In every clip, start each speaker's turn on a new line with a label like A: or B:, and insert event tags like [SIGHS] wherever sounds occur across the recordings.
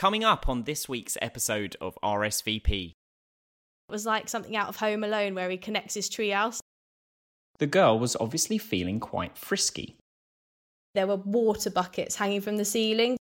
A: Coming up on this week's episode of RSVP,
B: It was like something out of Home Alone where he connects his treehouse.
A: the girl was obviously feeling quite frisky.
B: There were water buckets hanging from the ceiling.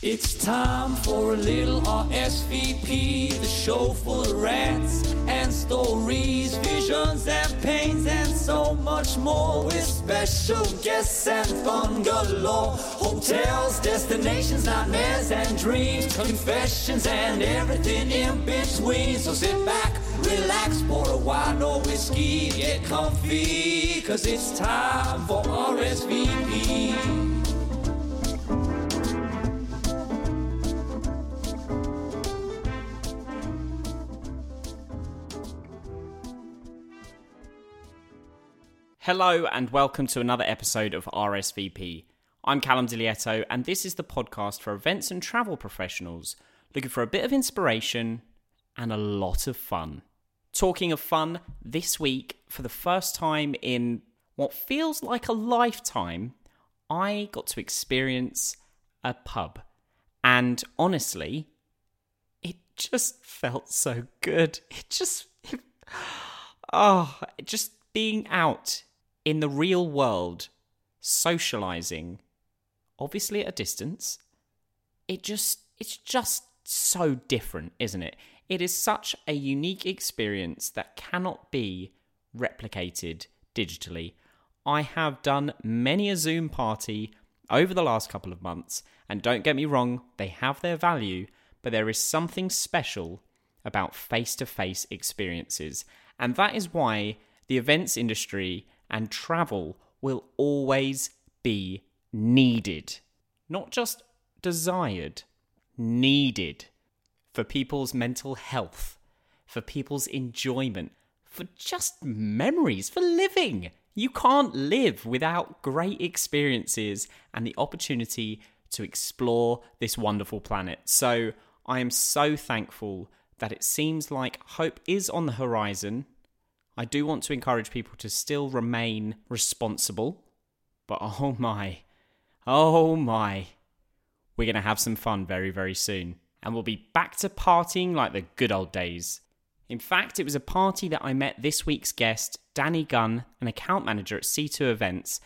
C: It's time for a little RSVP, the show full of rants and stories, visions and pains, and so much more. With special guests and fun galore. Hotels, destinations, nightmares and dreams, confessions and everything in between. So sit back, relax, pour a wine or whiskey, get comfy, cause it's time for RSVP.
A: Hello, and welcome to another episode of RSVP. I'm Callum Dilietto, and this is the podcast for events and travel professionals looking for a bit of inspiration and a lot of fun. Talking of fun, this week, for the first time in what feels like a lifetime, I got to experience a pub. And honestly, it just felt so good. It just, it, [SIGHS] oh, just being out in the real world, socializing, obviously at a distance, it just, it's just so different, isn't it? It is such a unique experience that cannot be replicated digitally. I have done many a Zoom party over the last couple of months, and don't get me wrong, they have their value, but there is something special about face to face experiences. And that is why the events industry and travel will always be needed. Not just desired, needed for people's mental health, for people's enjoyment, for just memories, for living. You can't live without great experiences and the opportunity to explore this wonderful planet. So I am so thankful that it seems like hope is on the horizon. I do want to encourage people to still remain responsible, but [LAUGHS] oh my, oh my, we're going to have some fun very, very soon. And we'll be back to partying like the good old days. In fact, it was a party that I met this week's guest, Danny Gunn, an account manager at C2 Events,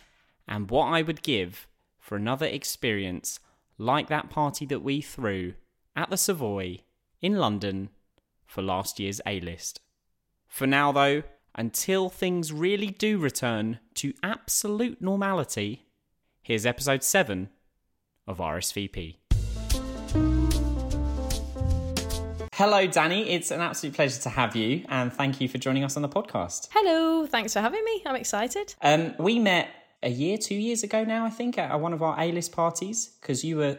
A: and what I would give for another experience like that party that we threw at the Savoy in London for last year's A list. For now, though, until things really do return to absolute normality, here's episode 7 of RSVP. Hello, Danny. It's an absolute pleasure to have you, and thank you for joining us on the podcast.
B: Hello, thanks for having me. I'm excited.
A: Um, we met a year, two years ago now, I think, at one of our A-list parties because you were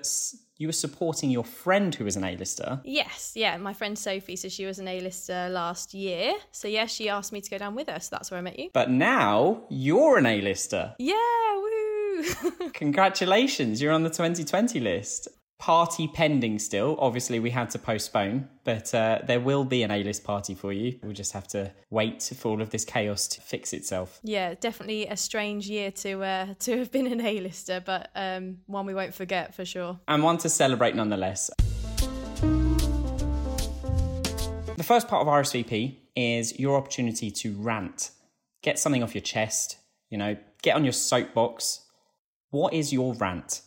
A: you were supporting your friend who was an A-lister.
B: Yes, yeah, my friend Sophie, so she was an A-lister last year. So yeah, she asked me to go down with her, so that's where I met you.
A: But now you're an A-lister.
B: Yeah, woo! [LAUGHS]
A: Congratulations, you're on the 2020 list. Party pending still. Obviously, we had to postpone, but uh, there will be an A list party for you. We'll just have to wait for all of this chaos to fix itself.
B: yeah, definitely a strange year to uh, [LAUGHS] to have been an A-lister, but um, one we won't forget for sure.
A: And one to celebrate nonetheless. The first part of RSVP is your opportunity to rant, get something off your chest, you know, get on your soapbox. What is your rant?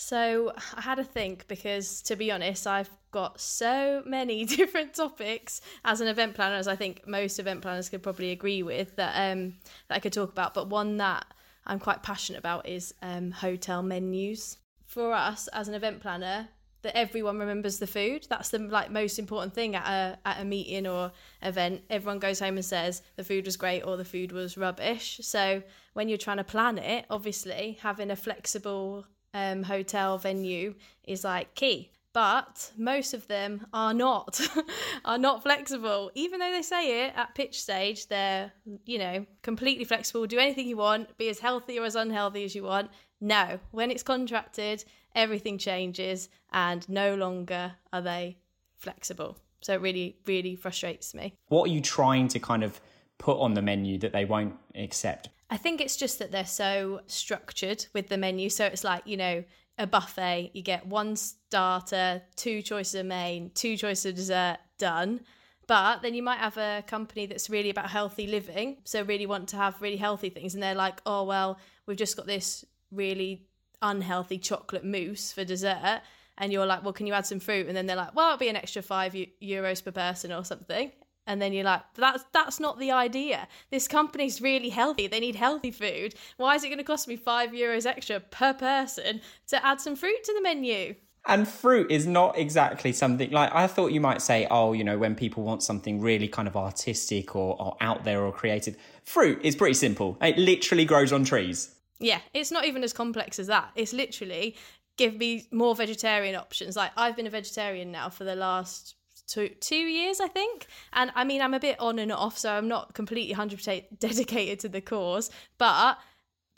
B: So I had to think because, to be honest, I've got so many [LAUGHS] different topics as an event planner, as I think most event planners could probably agree with that um, that I could talk about. But one that I'm quite passionate about is um, hotel menus. For us as an event planner, that everyone remembers the food. That's the like most important thing at a at a meeting or event. Everyone goes home and says the food was great or the food was rubbish. So when you're trying to plan it, obviously having a flexible um, hotel venue is like key. But most of them are not [LAUGHS] are not flexible. Even though they say it at pitch stage, they're you know completely flexible. Do anything you want, be as healthy or as unhealthy as you want. No, when it's contracted, everything changes, and no longer are they flexible. So it really, really frustrates me.
A: What are you trying to kind of put on the menu that they won't accept?
B: I think it's just that they're so structured with the menu. So it's like, you know, a buffet. You get one starter, two choices of main, two choices of dessert, done. But then you might have a company that's really about healthy living, so really want to have really healthy things, and they're like, oh well, we've just got this really unhealthy chocolate mousse for dessert, and you're like, well, can you add some fruit? And then they're like, well, it'll be an extra five euros per person or something. And then you're like, that's that's not the idea. This company's really healthy. They need healthy food. Why is it going to cost me five euros extra per person to add some fruit to the menu?
A: And fruit is not exactly something like I thought you might say, oh, you know, when people want something really kind of artistic or, or out there or creative, fruit is pretty simple. It literally grows on trees.
B: Yeah, it's not even as complex as that. It's literally give me more vegetarian options. Like I've been a vegetarian now for the last two two years, I think. And I mean, I'm a bit on and off, so I'm not completely hundred percent [LAUGHS] dedicated to the cause, but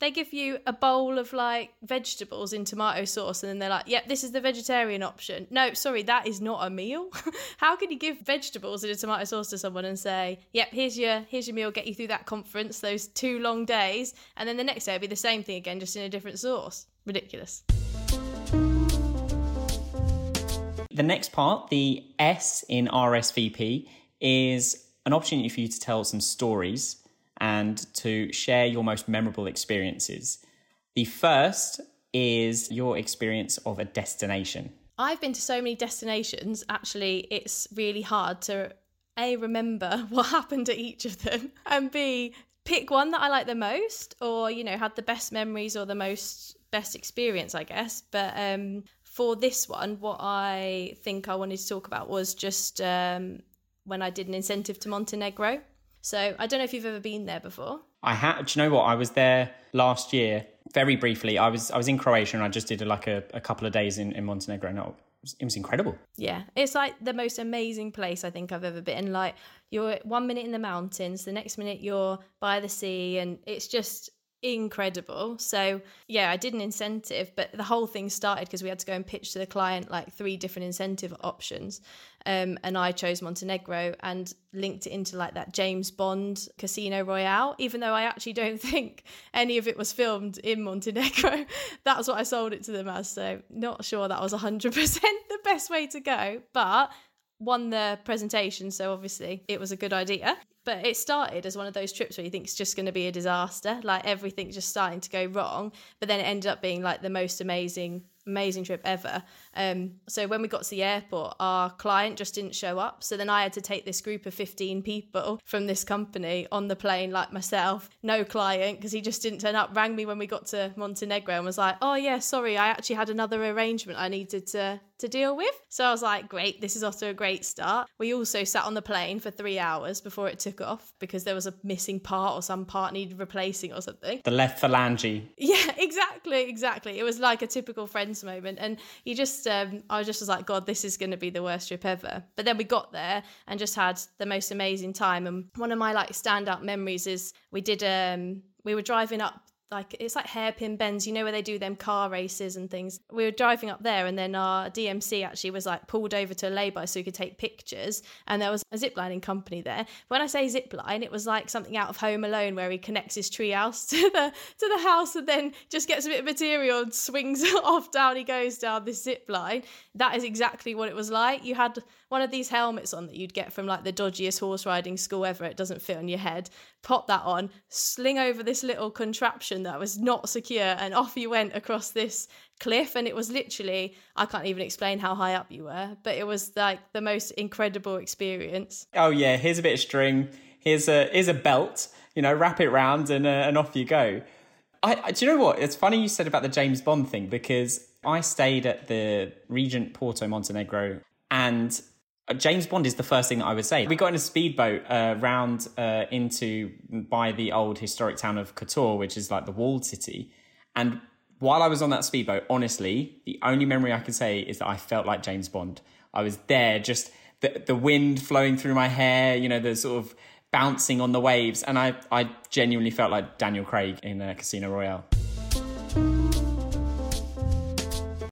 B: they give you a bowl of like vegetables in tomato sauce and then they're like, yep, this is the vegetarian option. No, sorry, that is not a meal. [LAUGHS] How can you give vegetables in a tomato sauce to someone and say, yep, here's your here's your meal, get you through that conference, those two long days, and then the next day it'll be the same thing again, just in a different sauce. Ridiculous.
A: The next part, the S in RSVP, is an opportunity for you to tell some stories and to share your most memorable experiences. The first is your experience of a destination.
B: I've been to so many destinations, actually, it's really hard to A, remember [LAUGHS] what happened at each of them, and B, pick one that I like the most or, you know, had the best memories or the most best experience, I guess. But um, for this one, what I think I wanted to talk about was just um, when I did an incentive to Montenegro. So I don't know if you've ever been there before.
A: I had. Do you know what? I was there last year, very briefly. I was I was in Croatia and I just did like a, a couple of days in, in Montenegro. And it was, it was incredible.
B: Yeah, it's like the most amazing place I think I've ever been. Like you're one minute in the mountains, the next minute you're by the sea, and it's just incredible. So, yeah, I did an incentive, but the whole thing started because we had to go and pitch to the client like three different incentive options. Um, and I chose Montenegro and linked it into like that James Bond Casino Royale, even though I actually don't [LAUGHS] think any of it was filmed in Montenegro. [LAUGHS] That's what I sold it to them as. So, not sure that was 100% [LAUGHS] the best way to go, but won the presentation. So, obviously, it was a good idea. But it started as one of those trips where you think it's just going to be a disaster, like everything's just starting to go wrong. But then it ended up being like the most amazing amazing trip ever. Um, so when we got to the airport, our client just didn't show up. So then I had to take this group of 15 people from this company on the plane, like myself, no client, because he just didn't turn up. Rang me when we got to Montenegro and was like, oh, yeah, sorry, I actually had another arrangement I needed to, to deal with. So I was like, great, this is also a great start. We also sat on the plane for three hours before it took off because there was a missing part or some part needed replacing or something.
A: The left phalange.
B: Yeah, [LAUGHS] exactly, exactly. It was like a typical friends moment. And you just, um, I just was like, God, this is going to be the worst trip ever. But then we got there and just had the most amazing time. And one of my like standout memories is we did, um, we were driving up like it's like hairpin bends, you know, where they do them car races and things. We were driving up there, and then our DMC actually was like pulled over to a lay-by so we could take pictures. And there was a ziplining company there. When I say zipline, it was like something out of Home Alone where he connects his treehouse [LAUGHS] to the to the house and then just gets a bit of material and swings [LAUGHS] off down. He goes down this zip line. That is exactly what it was like. You had one of these helmets on that you'd get from like the dodgiest horse riding school ever. It doesn't fit on your head. Pop that on, sling over this little contraption that was not secure, and off you went across this cliff. And it was literally, I can't even explain how high up you were, but it was like the most incredible experience.
A: Oh, yeah, here's a bit of string, here's a, here's a belt, you know, wrap it round, and, uh, and off you go. I, do you know what? It's funny you said about the James Bond thing because I stayed at the Regent Porto Montenegro and James Bond is the first thing that I would say. We got in a speedboat uh, round uh, into by the old historic town of Kotor, which is like the walled city. And while I was on that speedboat, honestly, the only memory I can say is that I felt like James Bond. I was there, just the the wind flowing through my hair, you know, the sort of bouncing on the waves, and I I genuinely felt like Daniel Craig in uh, Casino Royale.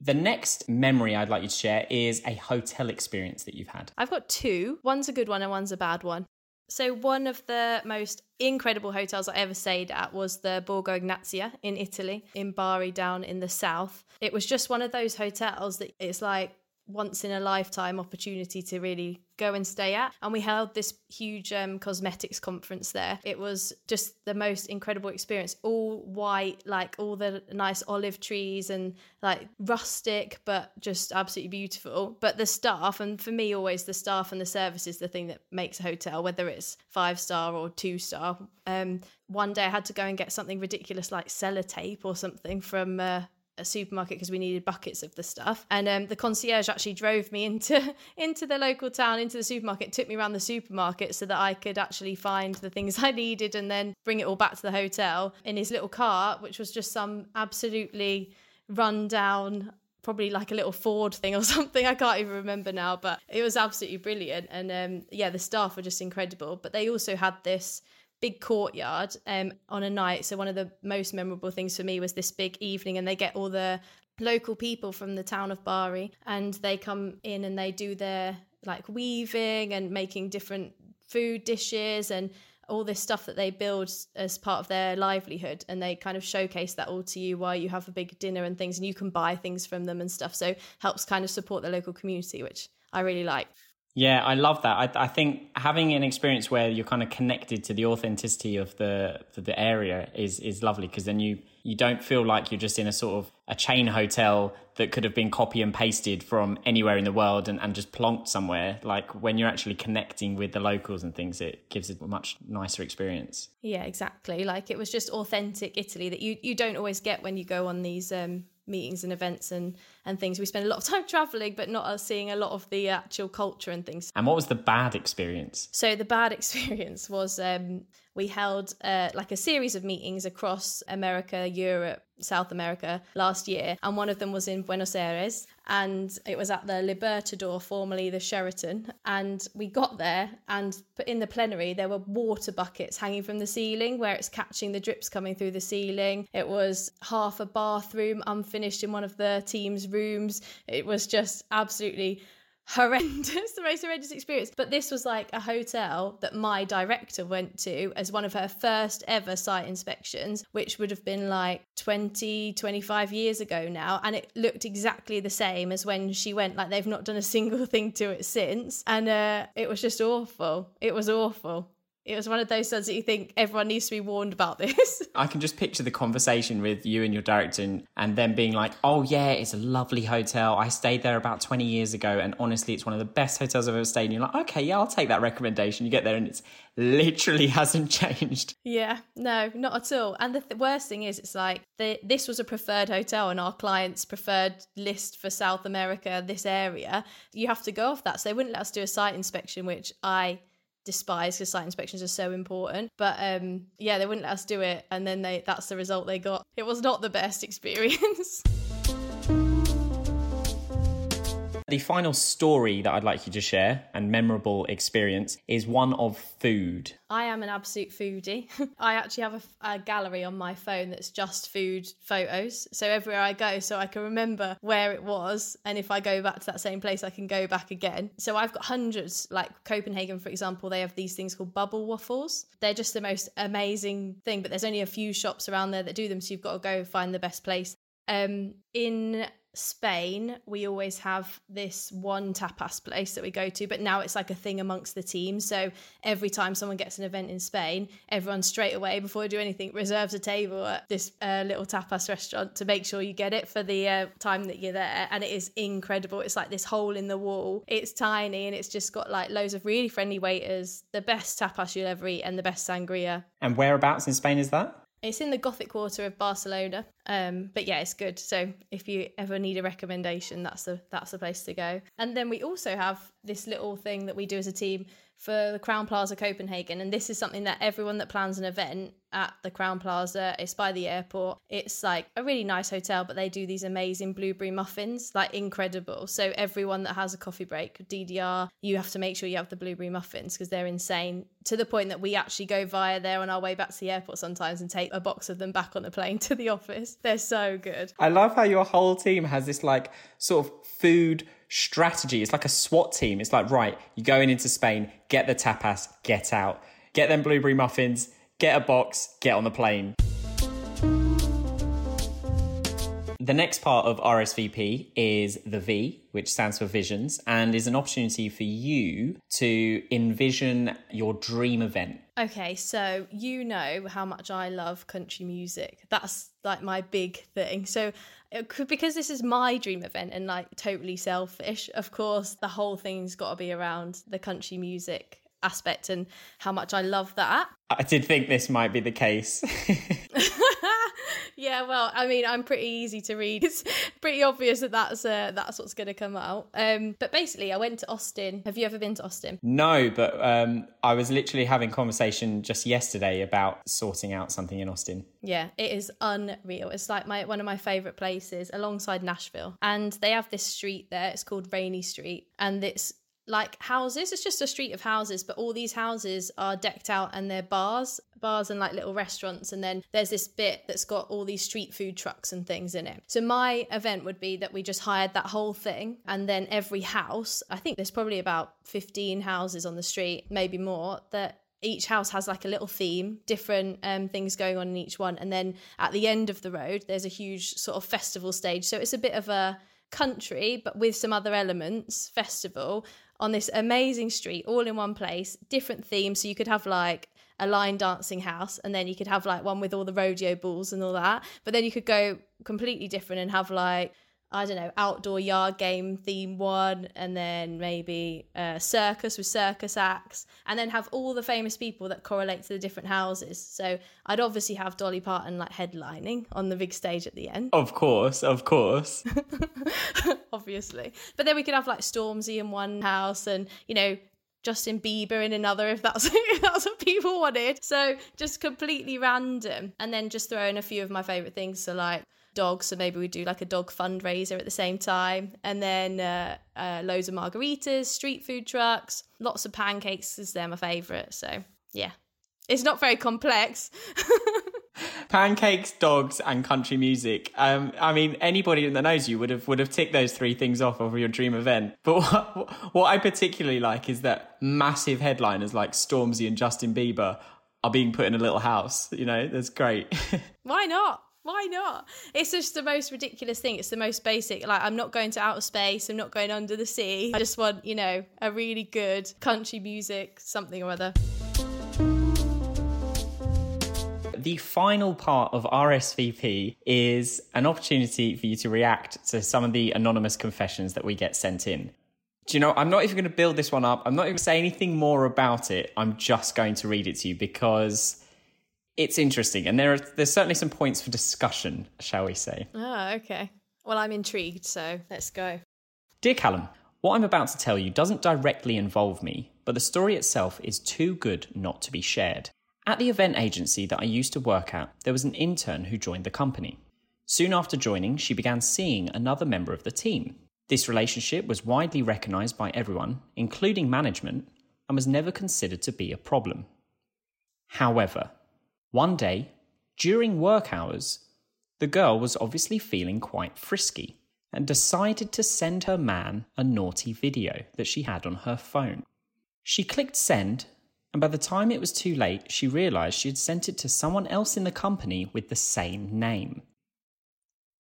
A: The next memory I'd like you to share is a hotel experience that you've had.
B: I've got two. One's a good one and one's a bad one. So one of the most incredible hotels I ever stayed at was the Borgo Egnazia in Italy, in Bari down in the south. It was just one of those hotels that it's like once in a lifetime opportunity to really go and stay at. And we held this huge um, cosmetics conference there. It was just the most incredible experience. All white, like all the nice olive trees and like rustic, but just absolutely beautiful. But the staff, and for me, always the staff and the service is the thing that makes a hotel, whether it's five star or two star. Um, one day I had to go and get something ridiculous like sellotape or something from. Uh, a supermarket because we needed buckets of the stuff and um, the concierge actually drove me [LAUGHS] into into the local town into the supermarket took me around the supermarket so that i could actually find the things [LAUGHS] i needed and then bring it all back to the hotel in his little car which was just some absolutely run down probably like a little Ford thing [LAUGHS] or something. I can't even remember now, but it was absolutely brilliant. And um, yeah, the staff were just incredible. But they also had this big courtyard um, on a night. So one of the most memorable things for me was this big evening, and they get all the local people from the town of Bari, and they come in and they do their like weaving and making different food dishes and all this stuff that they build as part of their livelihood. And they kind of showcase that all to you while you have a big dinner and things and you can buy things from them and stuff. So helps kind of support the local community which i really like
A: yeah, I love that. I, I, think having an experience where you're kind of connected to the authenticity of the the area is is lovely because then you you don't feel like you're just in a sort of a chain hotel that could have been copy and pasted from anywhere in the world and, and just plonked somewhere. Like when you're actually connecting with the locals and things, it gives a much nicer experience.
B: Yeah, exactly. Like it was just authentic Italy that you you don't always get when you go on these um meetings and events and and things. We spend a lot of [LAUGHS] time traveling, but not seeing a lot of the actual culture and things.
A: And what was the bad experience?
B: So the bad [LAUGHS] experience was um, we held uh, like a series of meetings across America, Europe, South America last year, and one of them was in Buenos Aires, and it was at the Libertador, formerly the Sheraton. And we got there, and in the plenary there were water buckets hanging from the ceiling where it's catching the drips coming through the ceiling. It was half a bathroom unfinished in one of the team's rooms. It was just absolutely horrendous, [LAUGHS] the most horrendous experience. But this was like a hotel that my director went to as one of her first ever site inspections, which would have been like 20, 25 years ago now. And it looked exactly the same as when she went. Like they've not done a single [LAUGHS] thing to it since. And uh, it was just awful. It was awful. It was one of those ones that you think everyone needs to be warned about this. [LAUGHS]
A: I can just picture the conversation with you and your director and, and then being like, oh, yeah, it's a lovely hotel. I stayed there about 20 years ago and honestly, it's one of the best hotels I've ever stayed. And you're like, okay, yeah, I'll take that recommendation. You get there and it's literally [LAUGHS] hasn't changed.
B: Yeah, no, not at all. And the th- worst thing is, it's like the, this was a preferred hotel and our client's preferred list for South America, this area. You have to go off that. So they wouldn't let us do a site inspection, which I despise because site inspections are so important. But um, yeah, they wouldn't let us do it, and then they that's the result they got. It was not the best [LAUGHS] experience.
A: The final story that I'd like you to share and memorable experience is one of food.
B: I am an absolute foodie. [LAUGHS] I actually have a, a, gallery on my phone that's just food photos. So everywhere I go, so I can remember where it was. And if I go back to that same place, I can go back again. So I've got hundreds, like Copenhagen, for example, they have these things called bubble waffles. They're just the most amazing thing, but there's only a few shops around there that do them. So you've got to go find the best place. Um, in Spain, we always have this one tapas place that we go to, but now it's like a thing amongst the team. So every time someone gets an event in Spain, everyone straight away, before we do anything, reserves a table at this uh, little tapas restaurant to make sure you get it for the uh, time that you're there. And it is incredible. It's like this hole in the wall. It's tiny and it's just got like loads of really friendly waiters, the best tapas you'll ever eat, and the best sangria.
A: And whereabouts in Spain is that?
B: It's in the Gothic Quarter of Barcelona, um, but yeah, it's good. So if you ever need a recommendation, that's the that's the place to go. And then we also have this little thing that we do as a team for the Crowne Plaza Copenhagen. And this is something that everyone that plans an event at the Crowne Plaza, it's by the airport. It's like a really nice hotel, but they do these amazing blueberry muffins, like incredible. So everyone that has a coffee break, DDR, you have to make sure you have the blueberry muffins because they're insane to the point that we actually go via there on our way back to the airport sometimes and take a box of them back on the plane [LAUGHS] to the office. Delicious. They're so good.
A: I love how your whole team has this like sort of food strategy. It's like a SWAT team. It's like, right, you're going into Spain, get the tapas, get out. Get them blueberry muffins, get a box, get on the plane. The next part of RSVP is the V, which stands for visions, and is an opportunity for you to envision your dream event.
B: Okay, so you know how much I love country music. That's like my big thing. So could, because this is my dream event and like totally selfish, of course, the whole thing's got to be around the country music aspect and how much I love that. [LAUGHS]
A: I did think this might be the case. [LAUGHS]
B: yeah, well, I mean, I'm pretty easy to read. [LAUGHS] It's pretty obvious that that's uh, that's what's going to come out. Um, but basically, I went to Austin. Have you ever been to Austin?
A: No, but um, I was literally having conversation just yesterday about sorting out something in Austin.
B: Yeah, it is unreal. It's like my one of my favorite places alongside Nashville. And they have this street there. It's called Rainey Street, and it's like houses. It's just a street of houses, but all these houses are decked out and they're bars, bars and like little restaurants. And then there's this bit that's got all these street food trucks and things in it. So my event would be that we just hired that whole thing and then every house, I think there's probably about 15 houses on the street, maybe more, that each house has like a little theme, different um, things going on in each one. And then at the end of the road, there's a huge sort of festival stage. So it's a bit of a country, but with some other elements, festival on this amazing street, all in one place, different themes. So you could have like a line dancing house, and then you could have like one with all the rodeo balls and all that. But then you could go completely different and have like I don't know, outdoor yard game theme one, and then maybe a circus with circus acts, and then have all the famous people that correlate to the different houses. So I'd obviously have Dolly Parton like headlining on the big stage at the end.
A: Of course, of course. [LAUGHS]
B: obviously. But then we could have like Stormzy in one house and, you know, Justin Bieber in another if that's [LAUGHS] if that's what people wanted. So just completely random. And then just throw in a few of my favourite things. So like dogs. So maybe we do like a dog fundraiser at the same time, and then uh, uh, loads of margaritas, street food trucks, lots of pancakes is they're my favourite. So yeah, it's not very complex. [LAUGHS]
A: Pancakes, dogs, and country music. Um, I mean, anybody that knows you would have would have ticked those three things off of your dream event. But [LAUGHS] what, what I particularly like is that massive headliners like Stormzy and Justin Bieber are being put in a little house. You know, that's great. [LAUGHS]
B: Why not? Why not? It's just the most ridiculous thing. It's the most basic. Like, I'm not going to outer space. I'm not going under the sea. I just want, you know, a really good country music, something or other.
A: The final part of RSVP is an opportunity for you to react to some of the anonymous confessions that we get sent in. Do you know, I'm not even going to build this one up. I'm not even going to say anything more about it. I'm just going to read it to you because it's interesting, and there are there's certainly some points for discussion, shall we say?
B: Ah, okay. Well, I'm intrigued, so let's go.
A: Dear Callum, what I'm about to tell you doesn't directly involve me, but the story itself is too good not to be shared. At the event agency that I used to work at, there was an intern who joined the company. Soon after joining, she began seeing another member of the team. This relationship was widely recognised by everyone, including management, and was never considered to be a problem. However, one day, during work hours, the girl was obviously feeling quite frisky and decided to send her man a naughty video that she had on her phone. She clicked send, and by the time it was too late, she realised she had sent it to someone else in the company with the same name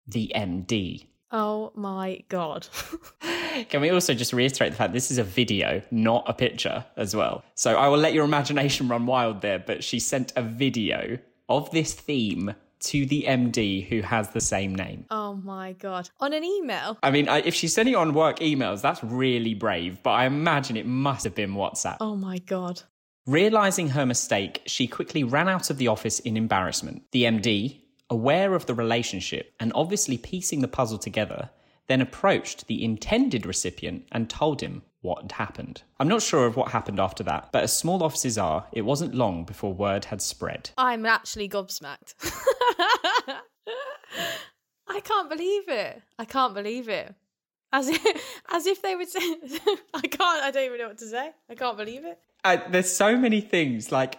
A: the MD.
B: Oh my god. [LAUGHS]
A: Can we also just reiterate the fact this is a video, not a picture as well? So I will let your imagination run wild there, but she sent a video of this theme to the MD who has the same name.
B: Oh my god. On an email?
A: I mean, if she's sending it on work emails, that's really brave, but I imagine it must have been WhatsApp.
B: Oh my god.
A: Realizing her mistake, she quickly ran out of the office in embarrassment. The MD, aware of the relationship and obviously piecing the puzzle together, then approached the intended recipient and told him what had happened. I'm not sure of what happened after that, but as small offices are, it wasn't long before word had spread.
B: I'm actually gobsmacked. [LAUGHS] I can't believe it. I can't believe it. As if, as if they would say, [LAUGHS] I can't, I don't even know what to say. I can't believe it.
A: Uh, there's so many things. Like,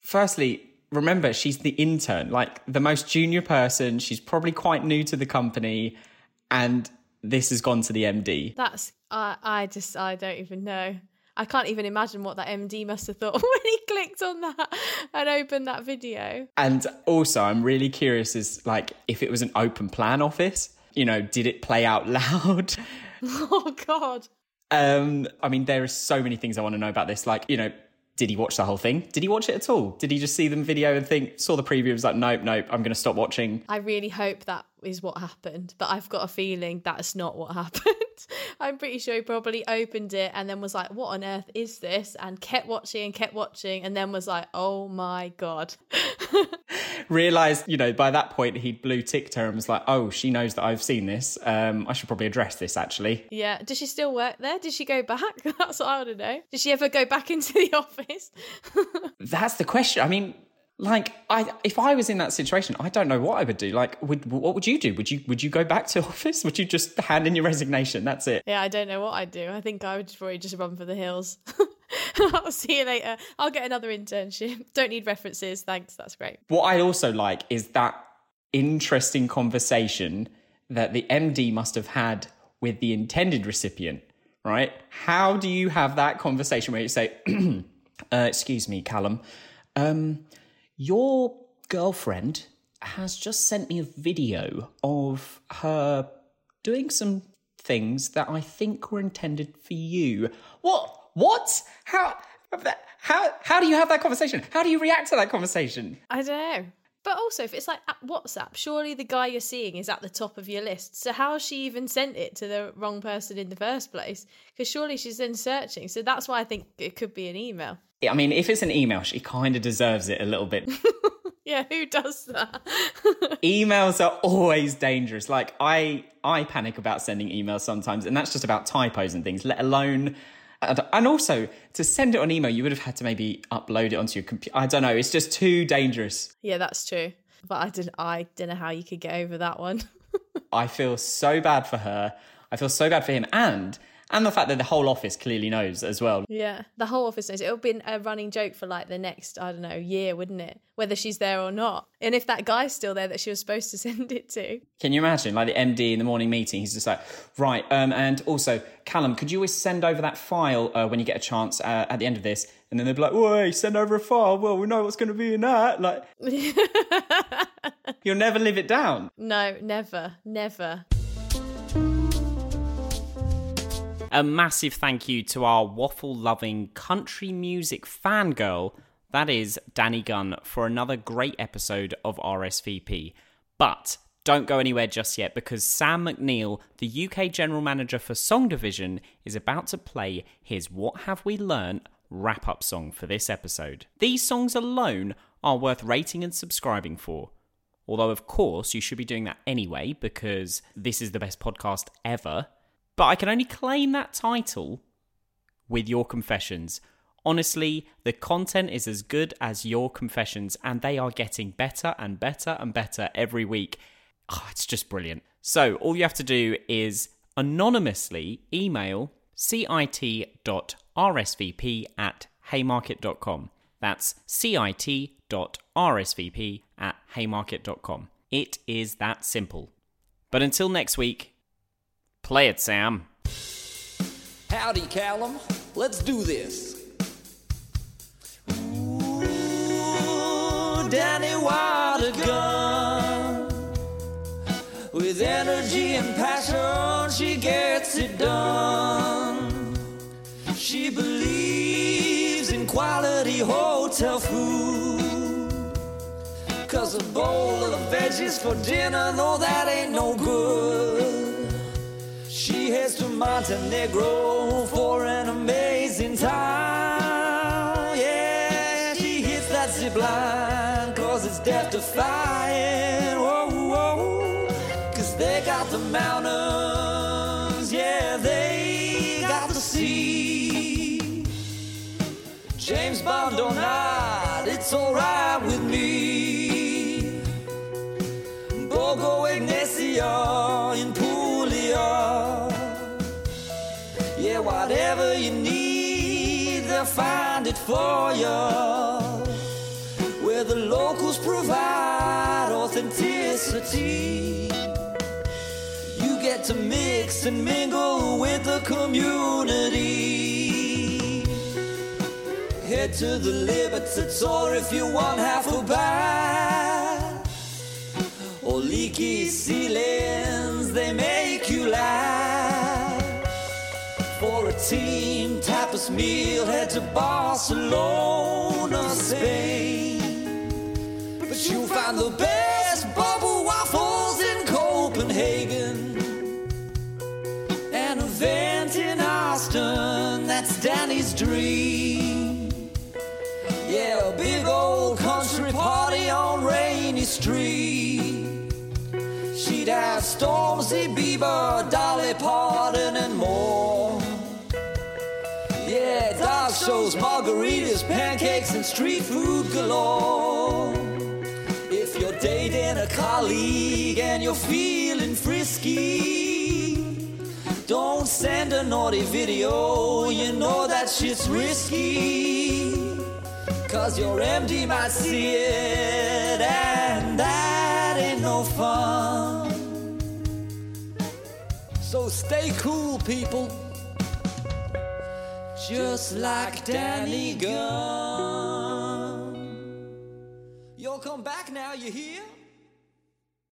A: firstly, remember, she's the intern, like the most junior person. She's probably quite new to the company, and this has gone to the MD.
B: That's I I just I don't even know. I can't even imagine what that MD must have thought [LAUGHS] when he clicked on that and opened that video.
A: And also, I'm really curious is like if it was an open plan office, you know, did it play out [LAUGHS] loud? [LAUGHS]
B: Oh God.
A: Um, I mean, there are so many things I want to know about this. Like, you know, did he watch the whole thing? Did he watch it at all? Did he just see the video and think, saw the preview, was like, nope, nope, I'm going to stop watching?
B: I really hope that is what happened, but I've got a feeling that's not what happened. [LAUGHS] I'm pretty sure he probably opened it and then was like, what on earth is this? And kept watching and kept watching and then was like, oh my God. [LAUGHS]
A: Realized, you know, by that point he blue ticked her and was like, oh, she knows that I've seen this. Um, I should probably address this actually.
B: Yeah. Does she still work there? Did she go back? [LAUGHS] That's what I want to know. Did she ever go back into the office?
A: That's the question. I mean, like I if I was in that situation, I don't know what I would do. Like would what would you do? Would you would you go back to [LAUGHS] office? Would you just hand in your resignation? That's it.
B: Yeah, I don't know what I'd do. I think I would probably just run for the hills. [LAUGHS] I'll see you later. I'll get another internship. [LAUGHS] Don't need references. Thanks. That's great.
A: What I also like is that interesting conversation that the MD must have had with the intended recipient, right? How do you have that conversation where you say, [CLEARS THROAT] uh, excuse me, Callum, um, your girlfriend has just sent me a video of her doing some things that I think were intended for you. What? What? How? How? How do you have that conversation? How do you react to that conversation?
B: I don't know. But also, if it's like at WhatsApp, surely the guy you're seeing is at the top of your list. So how she even sent it to the wrong person in the first place? Because surely she's then searching. So that's why I think it could be an email.
A: I mean, if it's an email, she kind of deserves it a little bit. [LAUGHS]
B: Yeah, who does that? [LAUGHS]
A: emails are always dangerous. Like I, I panic about sending emails sometimes, and that's just about typos and things. Let alone, and also to send it on email, you would have had to maybe upload it onto your computer. I don't know. It's just too dangerous.
B: yeah, that's true. But I didn't. I don't know how you could get over that one. [LAUGHS]
A: I feel so bad for her. I feel so bad for him, and and the fact that the whole office clearly knows as well.
B: yeah, the whole office knows. It'll be a running joke for like the next, I don't know, year, wouldn't it? Whether she's there or not, and if that guy's still there that she was supposed to [LAUGHS] send it to.
A: Can you imagine, like the MD in the morning meeting? He's just like, right. Um, and also, Callum, could you always send over that file uh, when you get a chance uh, at the end of this? And then they'd be like, wait, send over a file. Well, we know what's going to be in that. Like, [LAUGHS] you'll never live it down.
B: No, never, never.
A: A massive thank you to our waffle loving country music fangirl, that is Danny Gunn, for another great episode of RSVP. But don't go anywhere just yet because Sam McNeil, the UK General Manager for Songdivision, is about to play his What Have We Learned wrap up song for this episode. These songs alone are worth rating and subscribing for. Although, of course, you should be doing that anyway because this is the best podcast ever. But I can only claim that title with your confessions. Honestly, the content is as good as your confessions, and they are getting better and better and better every week. Oh, it's just brilliant. So, all you have to do is anonymously email cit.rsvp at haymarket.com. That's cit.rsvp at haymarket.com. It is that simple. But until next week, play it, Sam.
C: Howdy, Callum. Let's do this. Ooh, Danny Watergun. With energy and passion, she gets it done. She believes in quality hotel food. Cause a bowl of veggies for dinner, no, that ain't no good. Montenegro for an amazing time. Yeah, she hits that zip line cause it's death defying. Whoa, whoa, cause they got the mountains. Yeah, they got the sea. James Bond oh, or not, it's alright with me. Bogo Ignacio they'll find it for you. where the locals provide authenticity. You get to mix and mingle with the community. Head to the Libertador if you want half a bite. Or leaky ceilings, they make you laugh. For a team tapas meal, head to Barcelona, Spain. But you'll find the best bubble waffles in Copenhagen. An event in Austin, that's Danny's dream. Yeah, a big old country party on Rainey Street. She'd have Stormzy, Bieber, Dolly Parton, Shows, margaritas, pancakes, and street food galore. If you're dating a colleague and you're feeling frisky, don't send a naughty video, you know that shit's risky. Cause your MD might see it, and that ain't no fun. So stay cool, people. Just like Danny Gunn. You'll come back now, you hear?